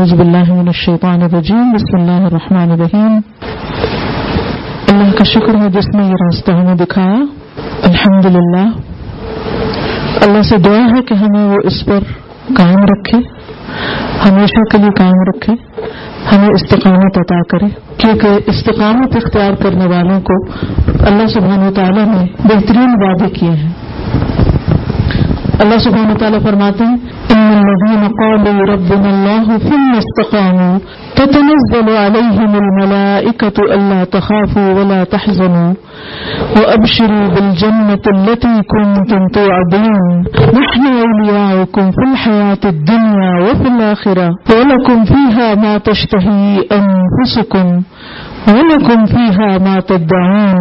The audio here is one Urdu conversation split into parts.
اعوذ باللہ من الشیطان الرجیم بسم اللہ الرحمن الرحیم اللہ کا شکر ہے جس نے یہ راستہ ہمیں دکھایا الحمد للہ اللہ سے دعا ہے کہ ہمیں وہ اس پر قائم رکھے ہمیشہ کے لیے قائم رکھے ہمیں استقامت عطا کرے کیونکہ استقامت اختیار کرنے والوں کو اللہ سبحانہ تعالیٰ نے بہترین وعدے کیے ہیں اللہ سبحانہ تعالیٰ فرماتے ہیں إن الذين قالوا ربنا الله ثم استقاموا تتنزل عليهم الملائكة ألا تخافوا ولا تحزنوا وأبشروا بالجنة التي كنتم توعدون نحن أولياؤكم في الحياة الدنيا وفي الآخرة ولكم فيها ما تشتهي أنفسكم ولكم فيها ما تدعون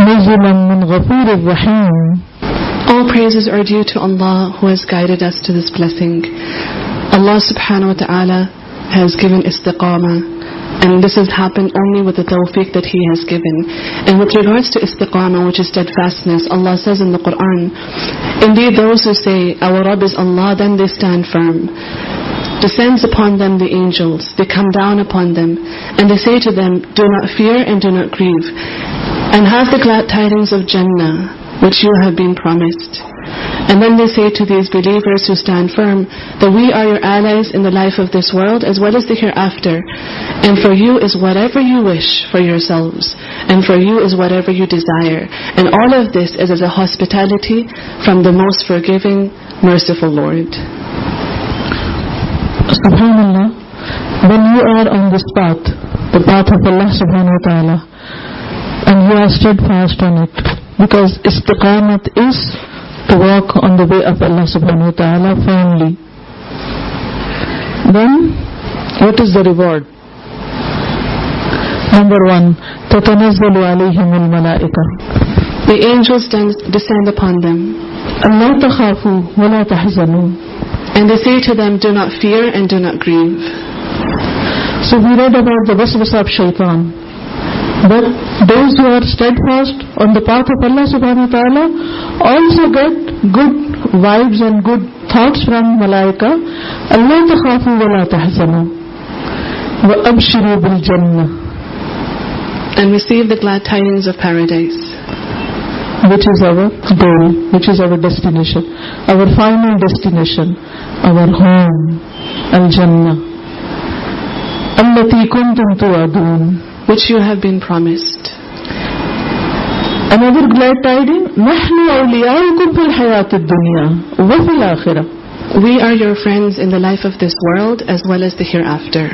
نزلا من غفور الرحيم ز گائیڈ بلسنگ اللہ اونلی وتفیقام the stand from to sons angels the خمدان upon them and the say to them do not fear and do not grieve and has دایرنگز of جن which you have been promised. And then they say to these believers who stand firm that we are your allies in the life of this world as well as the hereafter, and for you is whatever you wish for yourselves, and for you is whatever you desire, and all of this is as a hospitality from the most forgiving, merciful Lord. Subhanallah, when you are on this path, the path of Allah subhanahu wa ta'ala, and you are steadfast on it, because istiqamat is to walk on the way of Allah subhanahu wa ta'ala firmly. Then, what is the reward? Number one, تَتَنَزَّلُ عَلَيْهِمُ الْمَلَائِكَةِ The angels descend upon them. أَلَّا تَخَافُوا وَلَا تَحْزَنُوا And they say to them, do not fear and do not grieve. So we read about the waswasa of shaitan. Destination O final destination home and جنت which you have been promised other گلیٹن دنیا we are your friends in life of this world as well as the hereafter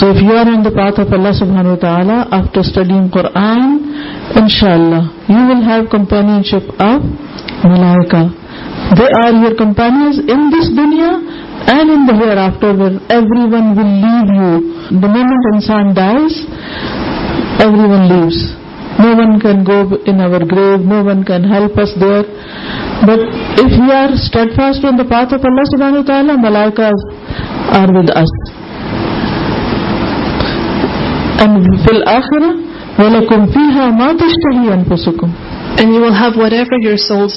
so if you are on the path of اللہ سبحان تعالیٰ آفٹر اسٹڈی ان قرآن ان شاء اللہ you will have companionship of ملائکا they are your companions in this دنیا and in the Heer after we one will lead you the moment انسان dies every one leaves no one can go in our grave no one can help us there but if you are are steadfast on the path of اللہ تعالیٰ ملائکا ود اس اینڈ فل آخر آرس ملائک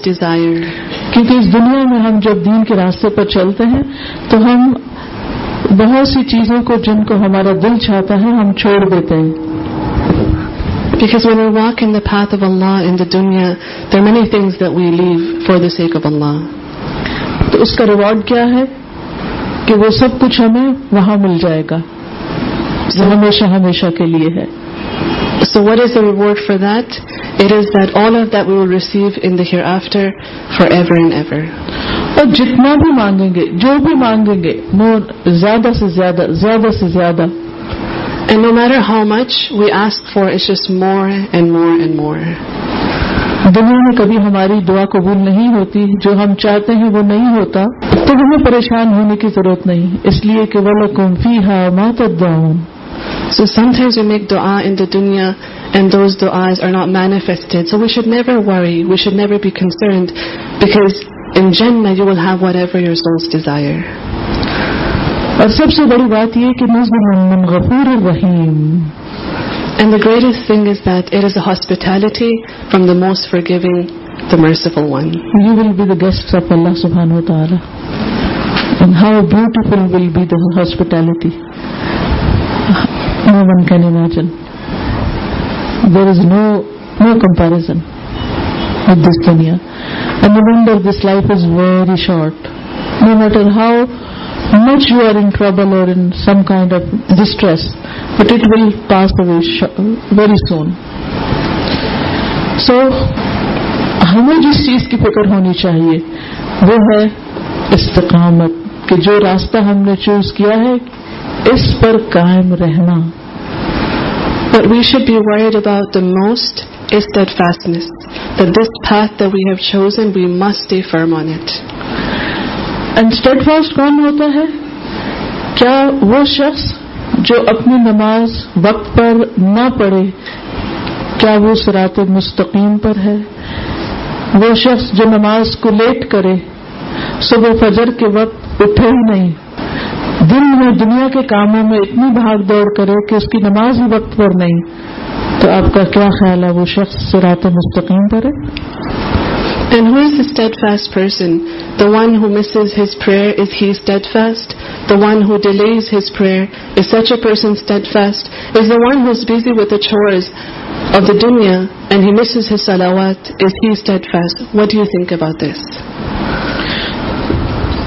ڈیزائر کیونکہ اس دنیا میں ہم جب دین کے راستے پر چلتے ہیں تو ہم بہت سی چیزوں کو جن کو ہمارا دل چاہتا ہے ہم چھوڑ دیتے ہیں Because when we walk in in the the path of Allah dunya, there are many things that we leave for the sake of Allah. تو اس کا ریوارڈ کیا ہے کہ وہ سب کچھ ہمیں وہاں مل جائے گا جو ہمیشہ ہمیشہ کے so what is a reward for that it is that all of that we will receive in the hereafter forever and ever اور جتنا بھی مانگیں گے جو بھی مانگیں گے مور زیادہ سے زیادہ زیادہ سے زیادہ and no matter how much we ask for S مورڈ more and more دنیا میں کبھی ہماری دعا قبول نہیں ہوتی جو ہم چاہتے ہیں وہ نہیں ہوتا تو ہمیں پریشان ہونے کی ضرورت نہیں اس لیے کہ وہ لکم فی سم محتدا یو میک دو ان دا دنیا and those are not manifested so we should never worry we should never be concerned because اور سب سے بڑی بات یہ کہ غفور الرحیم how the hospitality no one imagine there is no no comparison of this dunya. And remember this life is very short. No matter how much you are in trouble or in some kind of distress, but it will pass away very soon. So, ہمیں جس چیز کی فکر ہونی چاہیے وہ ہے استقامت کہ جو راستہ ہم نے چوز کیا ہے اس پر قائم رہنا But we should be worried about the most is steadfastness, that this path that we have chosen, we must stay firm on it. And steadfast کون ہوتا ہے؟ کیا وہ شخص جو اپنی نماز وقت پر نہ پڑھے کیا وہ سرات مستقیم پر ہے وہ شخص جو نماز کو لیٹ کرے صبح فجر کے وقت اٹھے ہی نہیں دن میں دنیا کے کاموں میں اتنی بھاگ دوڑ کرے کہ اس کی نماز ہی وقت پر نہیں تو آپ کا کیا خیال ہے وہ شخص سرات مستقیم پر ہے and who is steadfast person the one who misses his prayer is he steadfast the one who delays his prayer is such a person steadfast is the one has busy with the chores of the دنیا and he he misses his سلاوات is steadfast what you think about this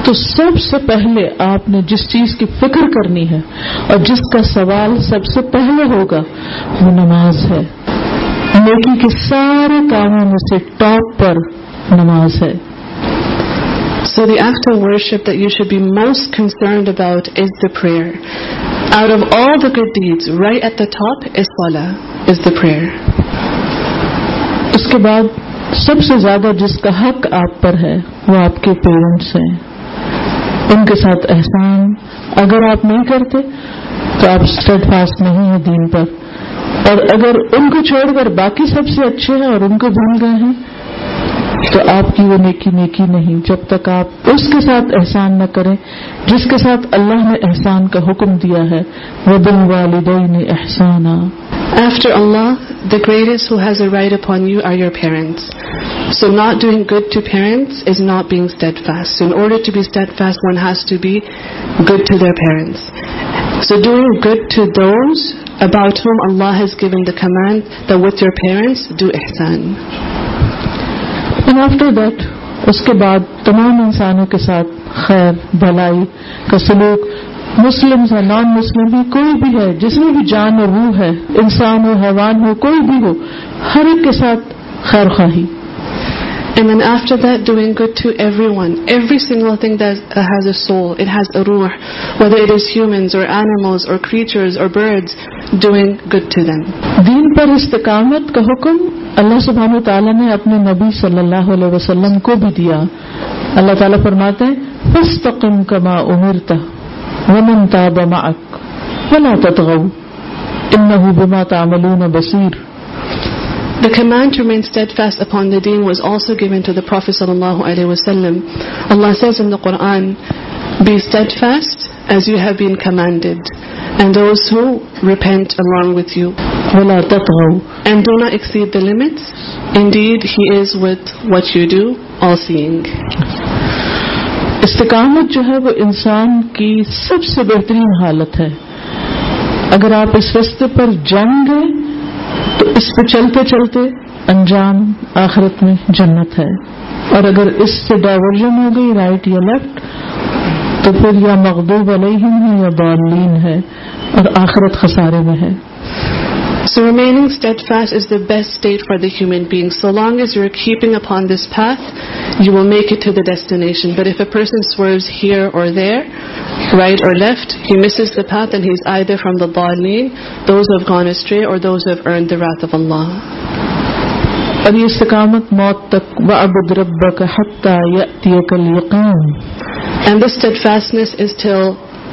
تو سب سے پہلے آپ نے جس چیز کی فکر کرنی ہے اور جس کا سوال سب سے پہلے ہوگا وہ نماز ہے لوکی کے سارے کاموں میں سے ٹاپ پر نماز ہے اس کے بعد سب سے زیادہ جس کا حق آپ پر ہے وہ آپ کے پیرنٹس ہیں ان کے ساتھ احسان اگر آپ نہیں کرتے تو آپ اسٹیڈ فاسٹ نہیں ہیں دین پر اور اگر ان کو چھوڑ کر باقی سب سے اچھے ہیں اور ان کو بھول گئے ہیں تو آپ کی وہ نیکی نیکی نہیں جب تک آپ اس کے ساتھ احسان نہ کریں جس کے ساتھ اللہ نے احسان کا حکم دیا ہے وہ بن والدین احسان آفٹر اللہ دا گریز افار you are یورنٹس so not doing good to parents one has to be good to their so doing good to those about whom Allah has given the command with your parents do احسن دیٹ اس کے بعد تمام انسانوں کے ساتھ خیر بھلائی کا سلوک مسلم ہے نان مسلم کوئی بھی ہے جس میں بھی جان اور روح ہے انسان ہو حیوان ہو کوئی بھی ہو ہر ایک کے ساتھ خیر خواہی And then after that, that doing good to everyone. Every single thing has has a a soul, it ruh, whether it is humans or animals or creatures or birds, doing good to them. دین پر استقامت کا حکم اللہ سبحانہ تعالیٰ نے اپنے نبی صلی اللہ علیہ وسلم کو بھی دیا اللہ تعالیٰ فرماتے ہیں پستم کما مرتہ command to manifest upon the ڈیگ واز السو گیون ٹو دافیسرز ام the Quran be steadfast as you have بیمانڈیڈ اینڈینٹ with you and the limit indeed he is with what you do آ سینگ استقامت جو ہے وہ انسان کی سب سے بہترین حالت ہے اگر آپ اس رستے پر جائیں گے تو اس پہ چلتے چلتے انجام آخرت میں جنت ہے اور اگر اس سے ڈائیورژن ہو گئی رائٹ یا لیفٹ تو پھر یا مقدوب علیہ ہے یا بالین ہے اور آخرت خسارے میں ہے so remaining is the best state for the human so long as you keeping upon make اٹسٹیشن اور دیئر رائٹ اور لیفٹر فرام دا بال نیمز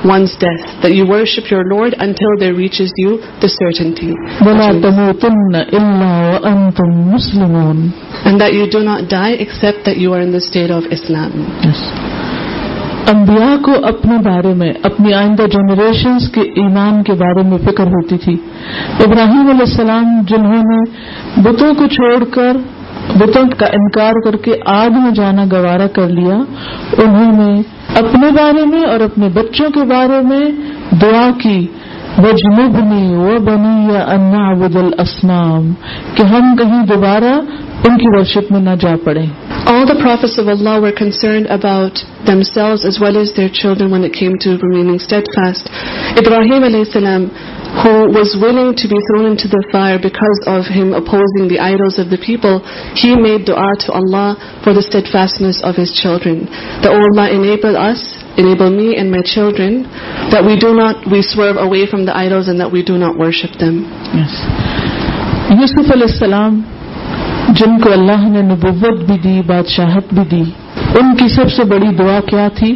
one's death that you worship your Lord until there reaches you the certainty and that you do not die except that you are in the state of Islam yes انبیاء کو اپنے بارے میں اپنی آئندہ جنریشنز کے ایمان کے بارے میں فکر ہوتی تھی ابراہیم علیہ السلام جنہوں نے بتوں کو چھوڑ کر بتوں کا انکار کر کے آگ میں جانا گوارا کر لیا انہوں نے اپنے بارے میں اور اپنے بچوں کے بارے میں دعا کی وجنبنی یا انا بدلاسمام کہ ہم کہیں دوبارہ ان کی ورشپ میں نہ جا پڑیں All the prophets of Allah were concerned about themselves as as well their children when it came to remaining steadfast. Ibrahim alayhi salam who was willing to be thrown into the fire because of him opposing the idols of the people, he made dua to Allah for the steadfastness of his children. That O Allah enable us, enable me and my children, that we do not, we swerve away from the idols and that we do not worship them. Yes. Yusuf alayhi salam, جن کو اللہ نے نبوت بھی دی بادشاہت بھی دی ان کی سب سے بڑی دعا کیا تھی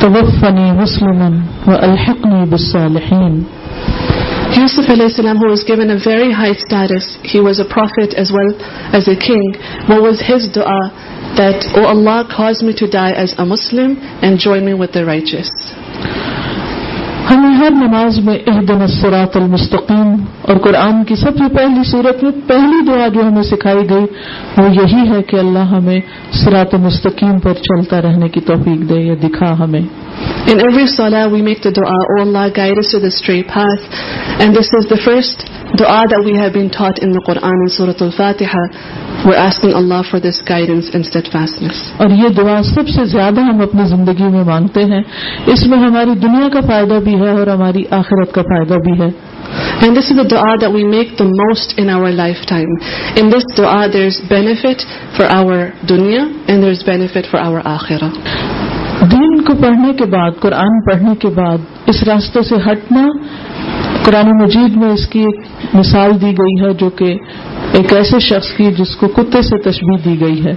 توفنی مسلمن و الحقنی بالصالحین Yusuf alayhi salam, who was given a very high status, he was a prophet as well as a king. What was his dua? That, O oh Allah, cause me to die as a Muslim and join me with the righteous. ہمیں ہر نماز میں اہدن الصراط المستقیم اور قرآن کی سب سے پہلی صورت میں پہلی دعا جو ہمیں سکھائی گئی وہ یہی ہے کہ اللہ ہمیں صراط المستقیم پر چلتا رہنے کی توفیق دے یا دکھا ہمیں In every salah we make the dua, O oh Allah guide us to the straight path. And this is the first dua that we have been taught in the Quran in Surah Al-Fatiha. We're asking Allah for this guidance and steadfastness. اور یہ دعا سب سے زیادہ ہم اپنی زندگی میں مانگتے ہیں اس میں ہماری دنیا کا فائدہ بھی ہے اور ہماری آخرت کا فائدہ بھی ہے And this is the dua that we make the most in our lifetime. In this dua, there's benefit for our dunya and there's benefit for our akhirah. کو پڑھنے کے بعد قرآن پڑھنے کے بعد اس راستے سے ہٹنا قرآن مجید میں اس کی ایک مثال دی گئی ہے جو کہ ایک ایسے شخص کی جس کو کتے سے تشبیح دی گئی ہے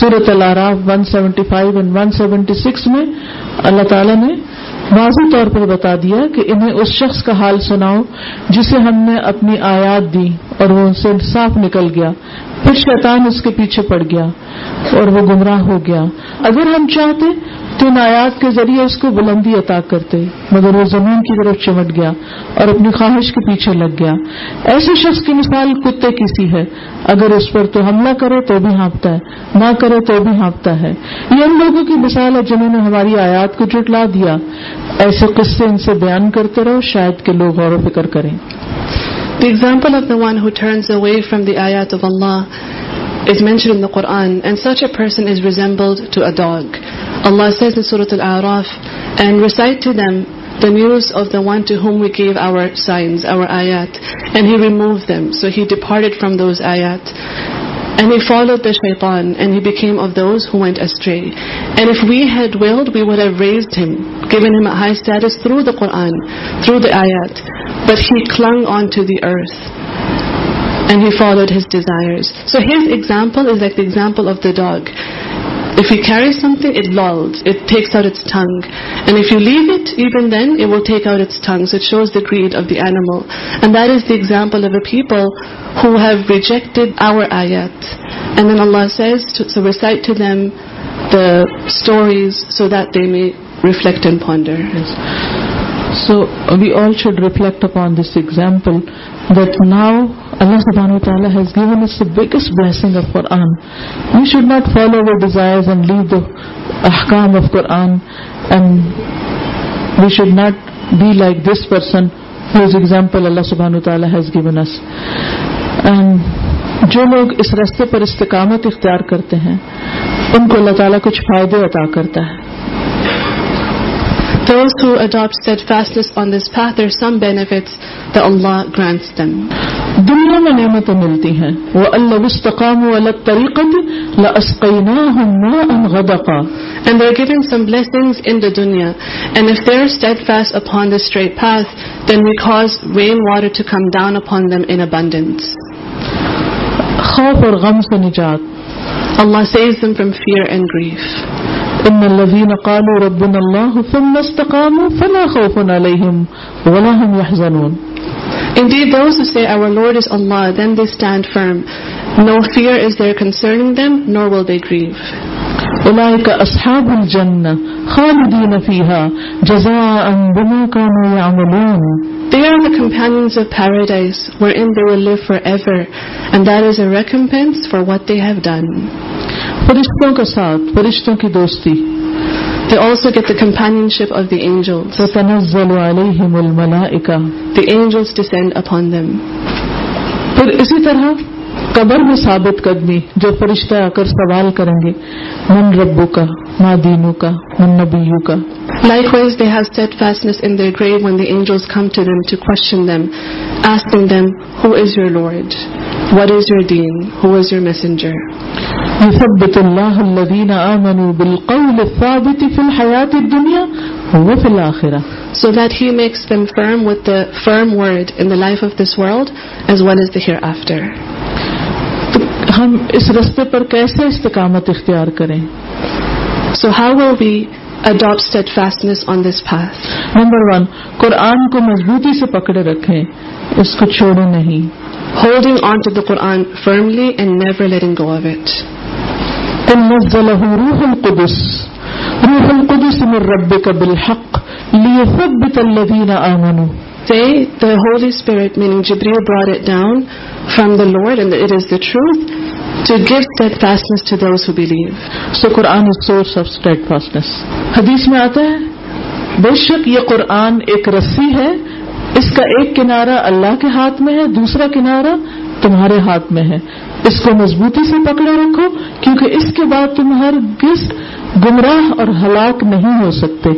سورت العراف one seventy five one seventy six میں اللہ تعالی نے واضح طور پر بتا دیا کہ انہیں اس شخص کا حال سناؤ جسے ہم نے اپنی آیات دی اور وہ ان سے صاف نکل گیا پھر شیطان اس کے پیچھے پڑ گیا اور وہ گمراہ ہو گیا اگر ہم چاہتے تو ان آیات کے ذریعے اس کو بلندی عطا کرتے مگر وہ زمین کی طرف چمٹ گیا اور اپنی خواہش کے پیچھے لگ گیا ایسے شخص کی مثال کتے کی سی ہے اگر اس پر تو حملہ کرے تو بھی ہانپتا ہے نہ کرے تو بھی ہانپتا ہے یہ ان لوگوں کی مثال ہے جنہوں نے ہماری آیات کو جٹلا دیا ایسے قصے ان سے بیان کرتے رہو شاید کہ لوگ غور و فکر کریں it mention in the Quran and such a person is resembled to a dog Allah recite to them the news of the one to we gave our signs and he remove them so headed from those آیات اینڈ ہی فالو دا شیپانی became of and if we'd willed we raised through the Quran through the آیات but he clung on to the earth and he followed his desires. So his example is like the example of the dog. If you carry something, it lolls, it takes out its tongue. And if you leave it, even then, it will take out its tongue. So it shows the greed of the animal. And that is the example of a people who have rejected our ayat. And then Allah says, so recite to them the stories so that they may reflect and ponder. Yes. So we all should reflect upon this example, that now Allah this تعالیٰ we should not be like this person given اللہ سبحان جو لوگ اس رستے پر استقامت اختیار کرتے ہیں ان کو اللہ تعالیٰ کچھ فائدے عطا کرتا ہے those who adopt steadfastness on this path there are some benefits that Allah grants them دنیا میں نعمتیں ملتی ہیں وہ اللہ استقام و الگ طریقت لسقین and they giving some blessings in the دنیا and if they are steadfast upon the straight path then we cause rain water to come down upon them in abundance خوف اور غم سے نجات اللہ saves them from fear and grief ان الذين قالوا ربنا الله ثم استقاموا فلا خوف عليهم ولا هم يحزنون Indeed, those who say our Lord is Allah, then they stand firm. No fear is there concerning them, nor will they grieve. أولئك أصحاب الجنة خالدين فيها جزاء بما كانوا يعملون They are the companions of paradise wherein they will live forever and that is a recompense for what they have done. فرشتوں کے ساتھ فرشتوں کی دوستی They also get the companionship of the angels. فَتَنَزَّلُ عَلَيْهِمُ الْمَلَائِكَةِ The angels descend upon them. پھر اسی طرح قبر میں ثابت قدمی جو فرشتہ آ کر سوال کریں گے من ربو کا من دینو کا من نبیو کا Likewise they have steadfastness in their grave when the angels come to them to question them asking them who is your lord what is your deen who is your messenger يثبت الله الذين آمنوا بالقول الثابت في الحياة الدنيا وفي الآخرة so that he makes them firm with the firm word in the life of this world as well as the hereafter ہم اس رستے پر کیسے استقامت اختیار کریں so how will we adopt steadfastness on this path number one قرآن کو مضبوطی سے پکڑے رکھیں اس کو چھوڑے نہیں holding on to the Quran firmly and never letting go of it نزله روح روح القدس القدس من ربك بالحق ليثبت الذين آمنوا the the the Holy Spirit, meaning brought it it down from Lord, and is is truth, to to give steadfastness those who believe. So Quran source حدیس میں آتا ہے بے شک یہ قرآن ایک رسی ہے اس کا ایک کنارا اللہ کے ہاتھ میں ہے دوسرا کنارا تمہارے ہاتھ میں ہے اس کو مضبوطی سے پکڑے رکھو کیونکہ اس کے بعد تم ہر گز گمراہ اور ہلاک نہیں ہو سکتے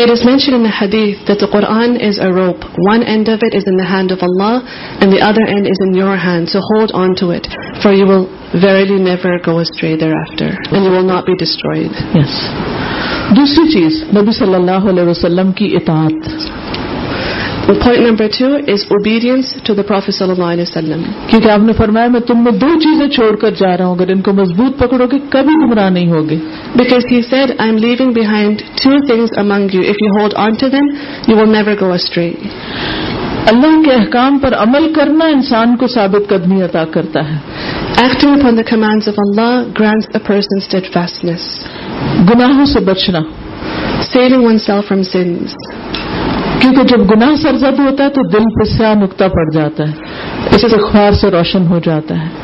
It is mentioned in the hadith that the Quran is a rope. One end of it is in the hand of Allah and the other end is in your hand. So hold on to it for you will verily never go astray thereafter and you will not be destroyed. Yes. دوسری چیز نبی صلی اللہ علیہ وسلم کی اطاعت to is obedience to the علیہ وسلم کیونکہ آپ نے فرمایا میں تم دو چیزیں چھوڑ کر جا رہا ہوں اگر ان کو مضبوط پکڑو گے کبھی گمراہ نہیں ہوگی اللہ کے احکام پر عمل کرنا انسان کو ثابت قدمی عطا کرتا ہے گناہوں سے بچنا سیونگ فرام سینس کیونکہ جب گناہ سرزد ہوتا ہے تو دل پہ سیاہ نکتا پڑ جاتا ہے اسے سے خوار سے روشن ہو جاتا ہے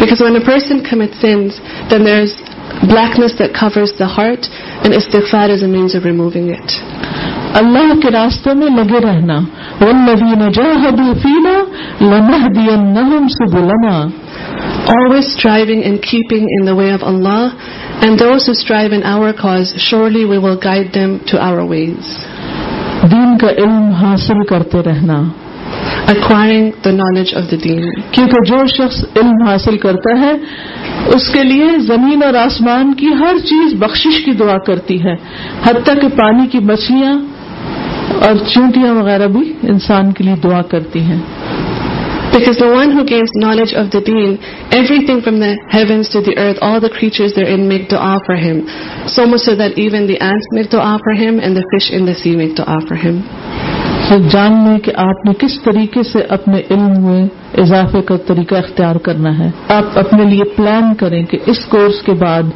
Because when a person commits sins, then there's blackness that covers the heart, and istighfar is a means of removing it. اللہ کے راستے میں لگے رہنا والذین جاہدوا فینا لنہدینہم سبلنا Always striving and keeping in the way of Allah, and those who strive in our cause, surely we will guide them to our ways. دین کا علم حاصل کرتے رہنا acquiring the knowledge of the دین کیونکہ جو شخص علم حاصل کرتا ہے اس کے لیے زمین اور آسمان کی ہر چیز بخشش کی دعا کرتی ہے حتیٰ کہ پانی کی مچھلیاں اور چونٹیاں وغیرہ بھی انسان کے لیے دعا کرتی ہیں ج of them everything from the heavens to the earth are the creature ایو این دینس میک دوم and the fish in the sea make تو آف رحم جان لیں کہ آپ نے کس طریقے سے اپنے اضافے کا طریقہ اختیار کرنا ہے آپ اپنے لیے پلان کریں کہ اس کورس کے بعد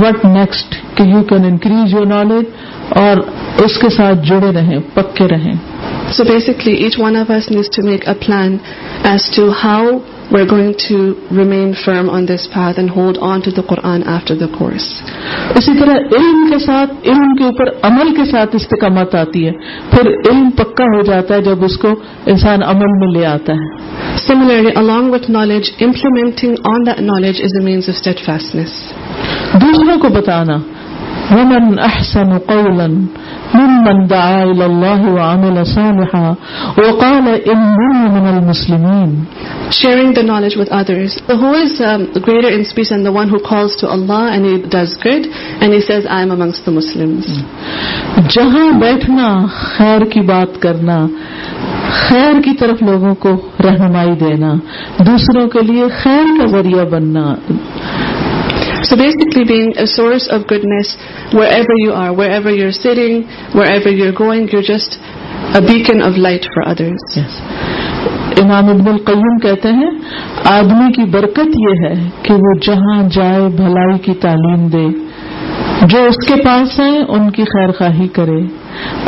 وٹ نیکسٹ کہ you can increase your knowledge اور اس کے ساتھ جڑے رہیں پکے رہیں so basically each one of us to make a plan as to how we're going to remain firm on the Quran after the course اسی طرح علم کے ساتھ علم کے اوپر عمل کے ساتھ استقامت آتی ہے پھر علم پکا ہو جاتا ہے جب اس کو انسان عمل میں لے آتا ہے similarly along with knowledge implementing on the knowledge is a means of steadfastness دوسروں کو بتانا ومن أحسن قولا ممن دعا إلى الله وعمل صالحا وقال إنني من المسلمين Sharing the the the knowledge with others. So who who is um, greater in speech than one calls to Allah and and he he does good says I am amongst Muslims. جہاں بیٹھنا خیر کی بات کرنا خیر کی طرف لوگوں کو رہنمائی دینا دوسروں کے لیے خیر کا ذریعہ بننا So basically, being a source of goodness wherever you are, wherever you're sitting, wherever you're going, you're just a beacon of light for others. Yes. امام ابن القیم کہتے ہیں آدمی کی برکت یہ ہے کہ وہ جہاں جائے بھلائی کی تعلیم دے جو اس کے پاس ہیں ان کی خیر خواہی کرے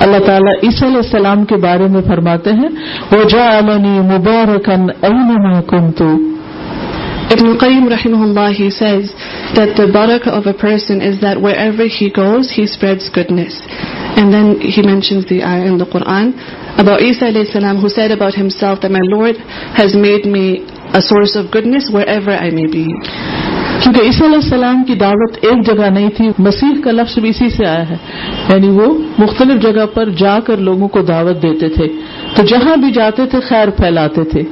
اللہ تعالیٰ عیسی علیہ السلام کے بارے میں فرماتے ہیں وہ جا علنی مبارکن اینما کنتو Ibn Qayyim rahimahullah he says that the barakah of a person is that wherever he goes he spreads goodness and then he mentions the ayah in the Quran about Isa alayhi salam who said about himself that my Lord has made me a source of goodness wherever I may be کیونکہ عیسیٰ علیہ السلام کی دعوت ایک جگہ نہیں تھی مسیح کا لفظ بھی اسی سے آیا ہے یعنی وہ مختلف جگہ پر جا کر لوگوں کو دعوت دیتے تھے تو جہاں بھی جاتے تھے خیر پھیلاتے تھے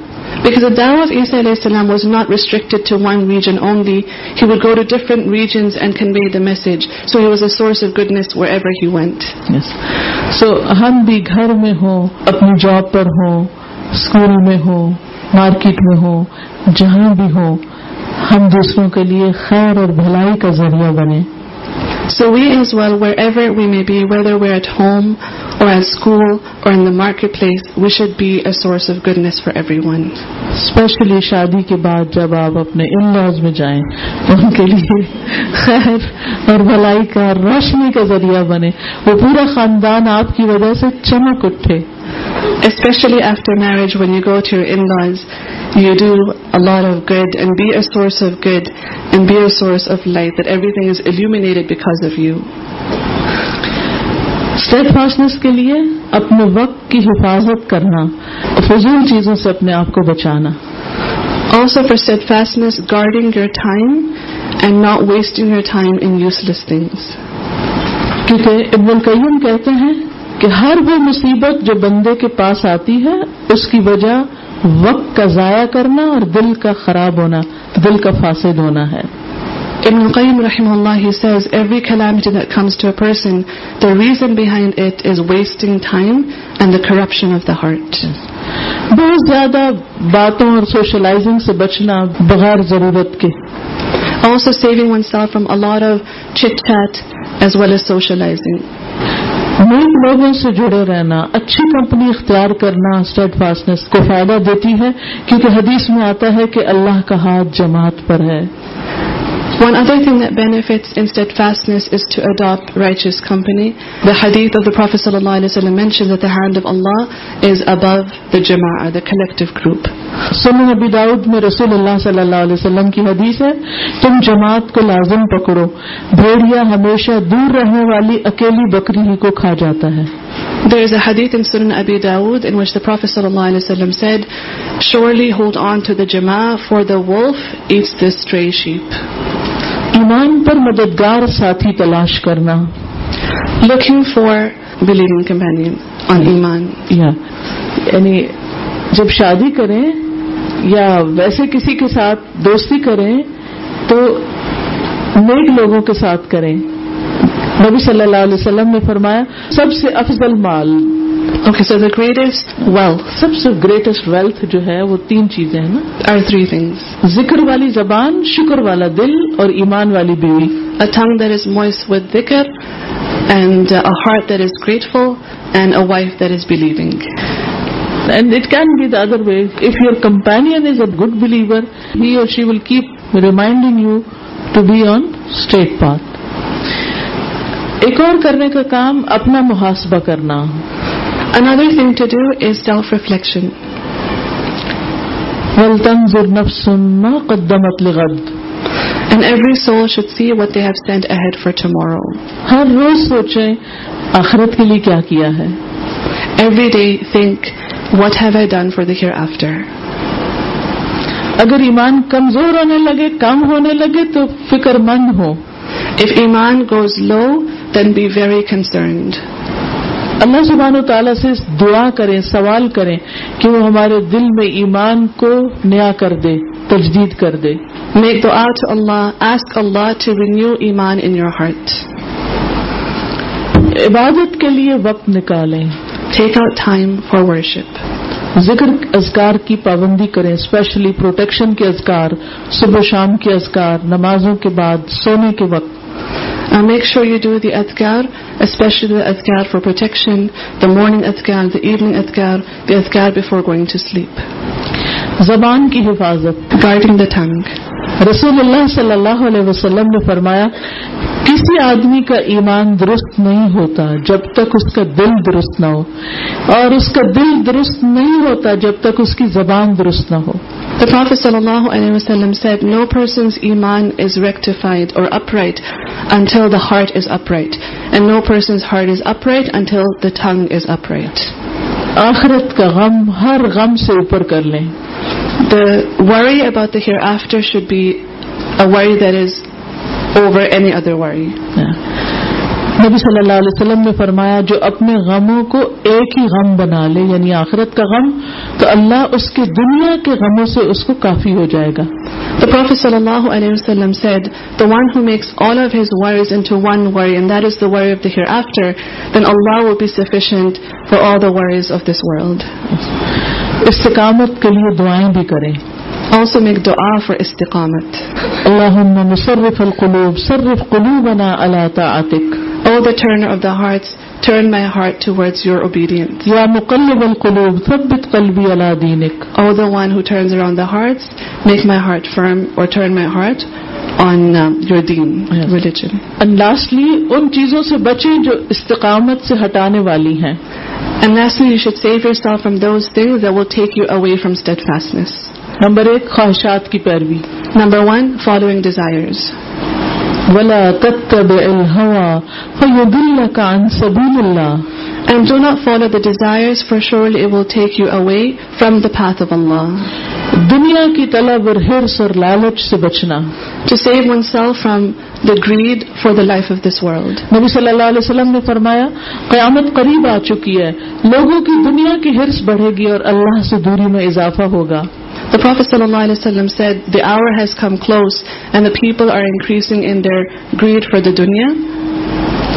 Because the da'wah of Isa was not restricted to one region only. He would go to different regions and convey the message. So he was a source of goodness wherever he went. Yes. So ہم بھی گھر میں ہوں اپنی جاب پر ہوں اسکول میں ہوں مارکیٹ میں ہوں جہاں بھی ہوں ہم دوسروں کے لیے خیر اور بھلائی کا ذریعہ بنے So we as well, wherever we may be, whether we're at home, اور اسکول اور market place wait should be a source of goodness for everyone especially شادی کے بعد جب آپ اپنے ان لوز میں جائیں تو ان کے لیے خیر اور بھلائی کا روشنی کا ذریعہ بنے وہ پورا خاندان آپ کی وجہ سے چمک تھے اسپیشلی آفٹر میرے source of good and be a source of life because steadfastness کے لیے اپنے وقت کی حفاظت کرنا فضول چیزوں سے اپنے آپ کو بچانا also for steadfastness guarding your time and not wasting your time in useless things کیونکہ ابن القیم کہتے ہیں کہ ہر وہ مصیبت جو بندے کے پاس آتی ہے اس کی وجہ وقت کا ضائع کرنا اور دل کا خراب ہونا دل کا فاسد ہونا ہے Ibn Qayyim rahimahullah, he says, every calamity that comes to a person, the reason behind it is wasting time and the corruption of the heart. بہت زیادہ باتوں اور سوشلائزنگ سے بچنا بغیر ضرورت کے Also saving oneself from a lot of chit-chat as well as socializing. نیک لوگوں سے جڑے رہنا اچھی کمپنی اختیار کرنا اسٹیڈ فاسٹنس کو فائدہ دیتی ہے کیونکہ حدیث میں آتا ہے کہ اللہ کا ہاتھ جماعت پر ہے One other thing that benefits in steadfastness is to adopt righteous company. The hadith of the Prophet ﷺ mentions that the hand of Allah is above the jama'ah, the collective group. سنن نبی داؤد میں رسول اللہ صلی اللہ علیہ وسلم کی حدیث ہے تم جماعت کو لازم پکڑو بھیڑیا ہمیشہ دور رہنے والی اکیلی بکری ہی کو کھا جاتا ہے There is a hadith in Sunan Abi Dawud in which the Prophet ﷺ said, Surely hold on to the jama'ah for the wolf eats the stray sheep. پر مددگار ساتھی تلاش کرنا فار بلیونگ کمپینین آن ایمان یعنی جب شادی کریں یا ویسے کسی کے ساتھ دوستی کریں تو نیک لوگوں کے ساتھ کریں نبی صلی اللہ علیہ وسلم نے فرمایا سب سے افضل مال اوکے دا گریٹسٹ ویلتھ سب سے گریٹسٹ ویلتھ جو ہے وہ تین چیزیں ہیں نا آر تھری تھنگس ذکر والی زبان شکر والا دل اور ایمان والی بیوی دیر از ود ذکر and a heart there is grateful and a wife there is believing and it can be the other way if your companion is a good believer he اور she will keep reminding you to be on straight path ایک اور کرنے کا کام اپنا محاسبہ کرنا Another thing to do is self-reflection. وَلْتَنْظُرْ نَفْسٌ مَا قَدَّمَتْ لِغَدْ And every soul should see what they have sent ahead for tomorrow. ہر روز سوچیں آخرت کے لیے کیا کیا ہے. Every day think, what have I done for the hereafter? اگر ایمان کمزور ہونے لگے کم ہونے لگے تو فکر مند ہو. If iman goes low, then be very concerned. اللہ سبحان و تعالیٰ سے دعا کریں سوال کریں کہ وہ ہمارے دل میں ایمان کو نیا کر دے تجدید کر دے ہارٹ عبادت کے لیے وقت نکالیں ذکر ازکار کی پابندی کریں اسپیشلی پروٹیکشن کے اذکار صبح شام کے ازکار نمازوں کے بعد سونے کے وقت I make sure you do the اطارشلی ایز کار فار پوٹیکشن د مارنگ اتکار دوننگ اطکار بفور گوئنگ ٹو سلیپ زبان رسول اللہ صلی اللہ علیہ وسلم نے فرمایا کسی آدمی کا ایمان درست نہیں ہوتا جب تک اس کا دل درست نہ ہو اور اس کا دل درست نہیں ہوتا جب تک اس کی زبان درست نہ ہو The Prophet sallallahu alaihi wasallam said, no person's iman is rectified or upright until the heart is upright. And no person's heart is upright until the tongue is upright. آخرت کا غم ہر غم سے اوپر کر لیں the worry about the hereafter should be a worry that is over any other worry. نبی صلی اللہ علیہ وسلم نے فرمایا جو اپنے غموں کو ایک ہی غم بنا لے یعنی آخرت کا غم تو اللہ اس کی دنیا کے غموں سے اس کو کافی ہو جائے گا تو پروفیس صلی اللہ علیہ وسلم سیڈ دا this ورلڈ استقامت کے لیے دعائیں بھی کریں میک دو آف استقامت میک مائی ہارٹ فرم و turn my heart on یورڈ lastly ان چیزوں سے بچیں جو استقامت سے ہٹانے والی ہیں And lastly, you should save yourself from those things that will take you away from steadfastness. Number one, Number one following desires. وَلَا تَتَّبِعِ الْهَوَى فَيُضِلَّكَ عَن سَبِيلِ اللَّهِ And do not follow the desires, for surely it will take you away from the path of Allah. دنیا کی طلب اور ہرس اور لالچ سے بچنا To save oneself from the greed for the life of this world نبی صلی اللہ علیہ وسلم نے فرمایا قیامت قریب آ چکی ہے لوگوں کی دنیا کی ہرس بڑھے گی اور اللہ سے دوری میں اضافہ ہوگا said the hour increasing in their greed for the دنیا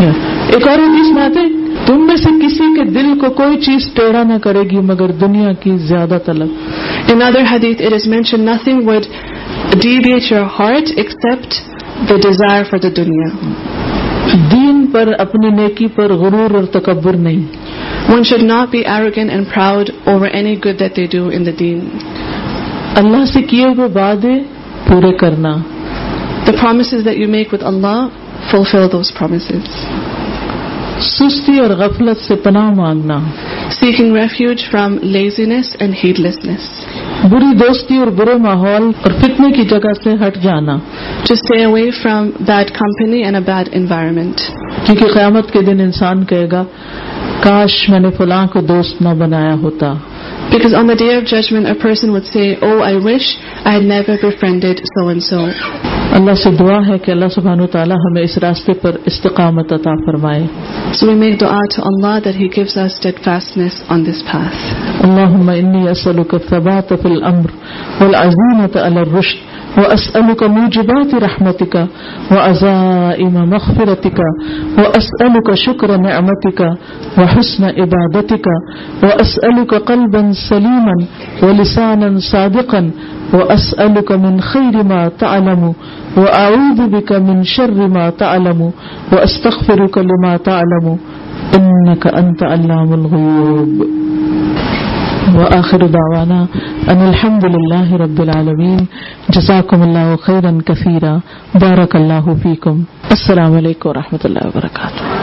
ایک اور انگیز باتیں تم میں سے کسی کے دل کو کوئی چیز ٹیڑا نہ کرے گی مگر دنیا کی زیادہ heart except the desire for the دنیا دین پر اپنی نیکی پر غرور اور تکبر نہیں one should not be and proud over any good that they do in دین اللہ سے کیے ہوئے وعدے پورے کرنا the that you make with Allah fulfil those promises سستی اور غفلت سے پناہ مانگنا seeking refuge from laziness and laziness بری دوستی اور برے ماحول اور فتنے کی جگہ سے ہٹ جانا to stay away from bad company and a bad environment کیونکہ قیامت کے دن انسان کہے گا کاش میں نے فلاں کو دوست نہ بنایا ہوتا because on the day of judgment a person would say oh I wish I never پر اللہ سے دعا ہے کہ اللہ سبحان و تعالیٰ ہمیں اس راستے پر استقامت عطا فرمائے سو وی میک دعا to Allah that he gives us steadfastness in this path اللهم انی اسلک الثبات فی الامر والعزیمۃ علی الرشد وہ اسل کا موجبات رحمتی کا وہ عزائم مغفرتی کا وہ اسل کا شکر نعمتی کا وہ حسن عبادتی کا وہ اسل کا قلبن سلیمن و لسان صادقن وہ اسل کا من خیر ما تعلم وہ آؤد بك من شر ما تعلم وہ استخر لما تعلم انك انت علام الغیوب وآخر دعوانا أن الحمد لله رب العالمين جزاكم اللہ خيرا كثيرا بارک اللہ فيكم السلام علیکم ورحمة الله اللہ وبرکاتہ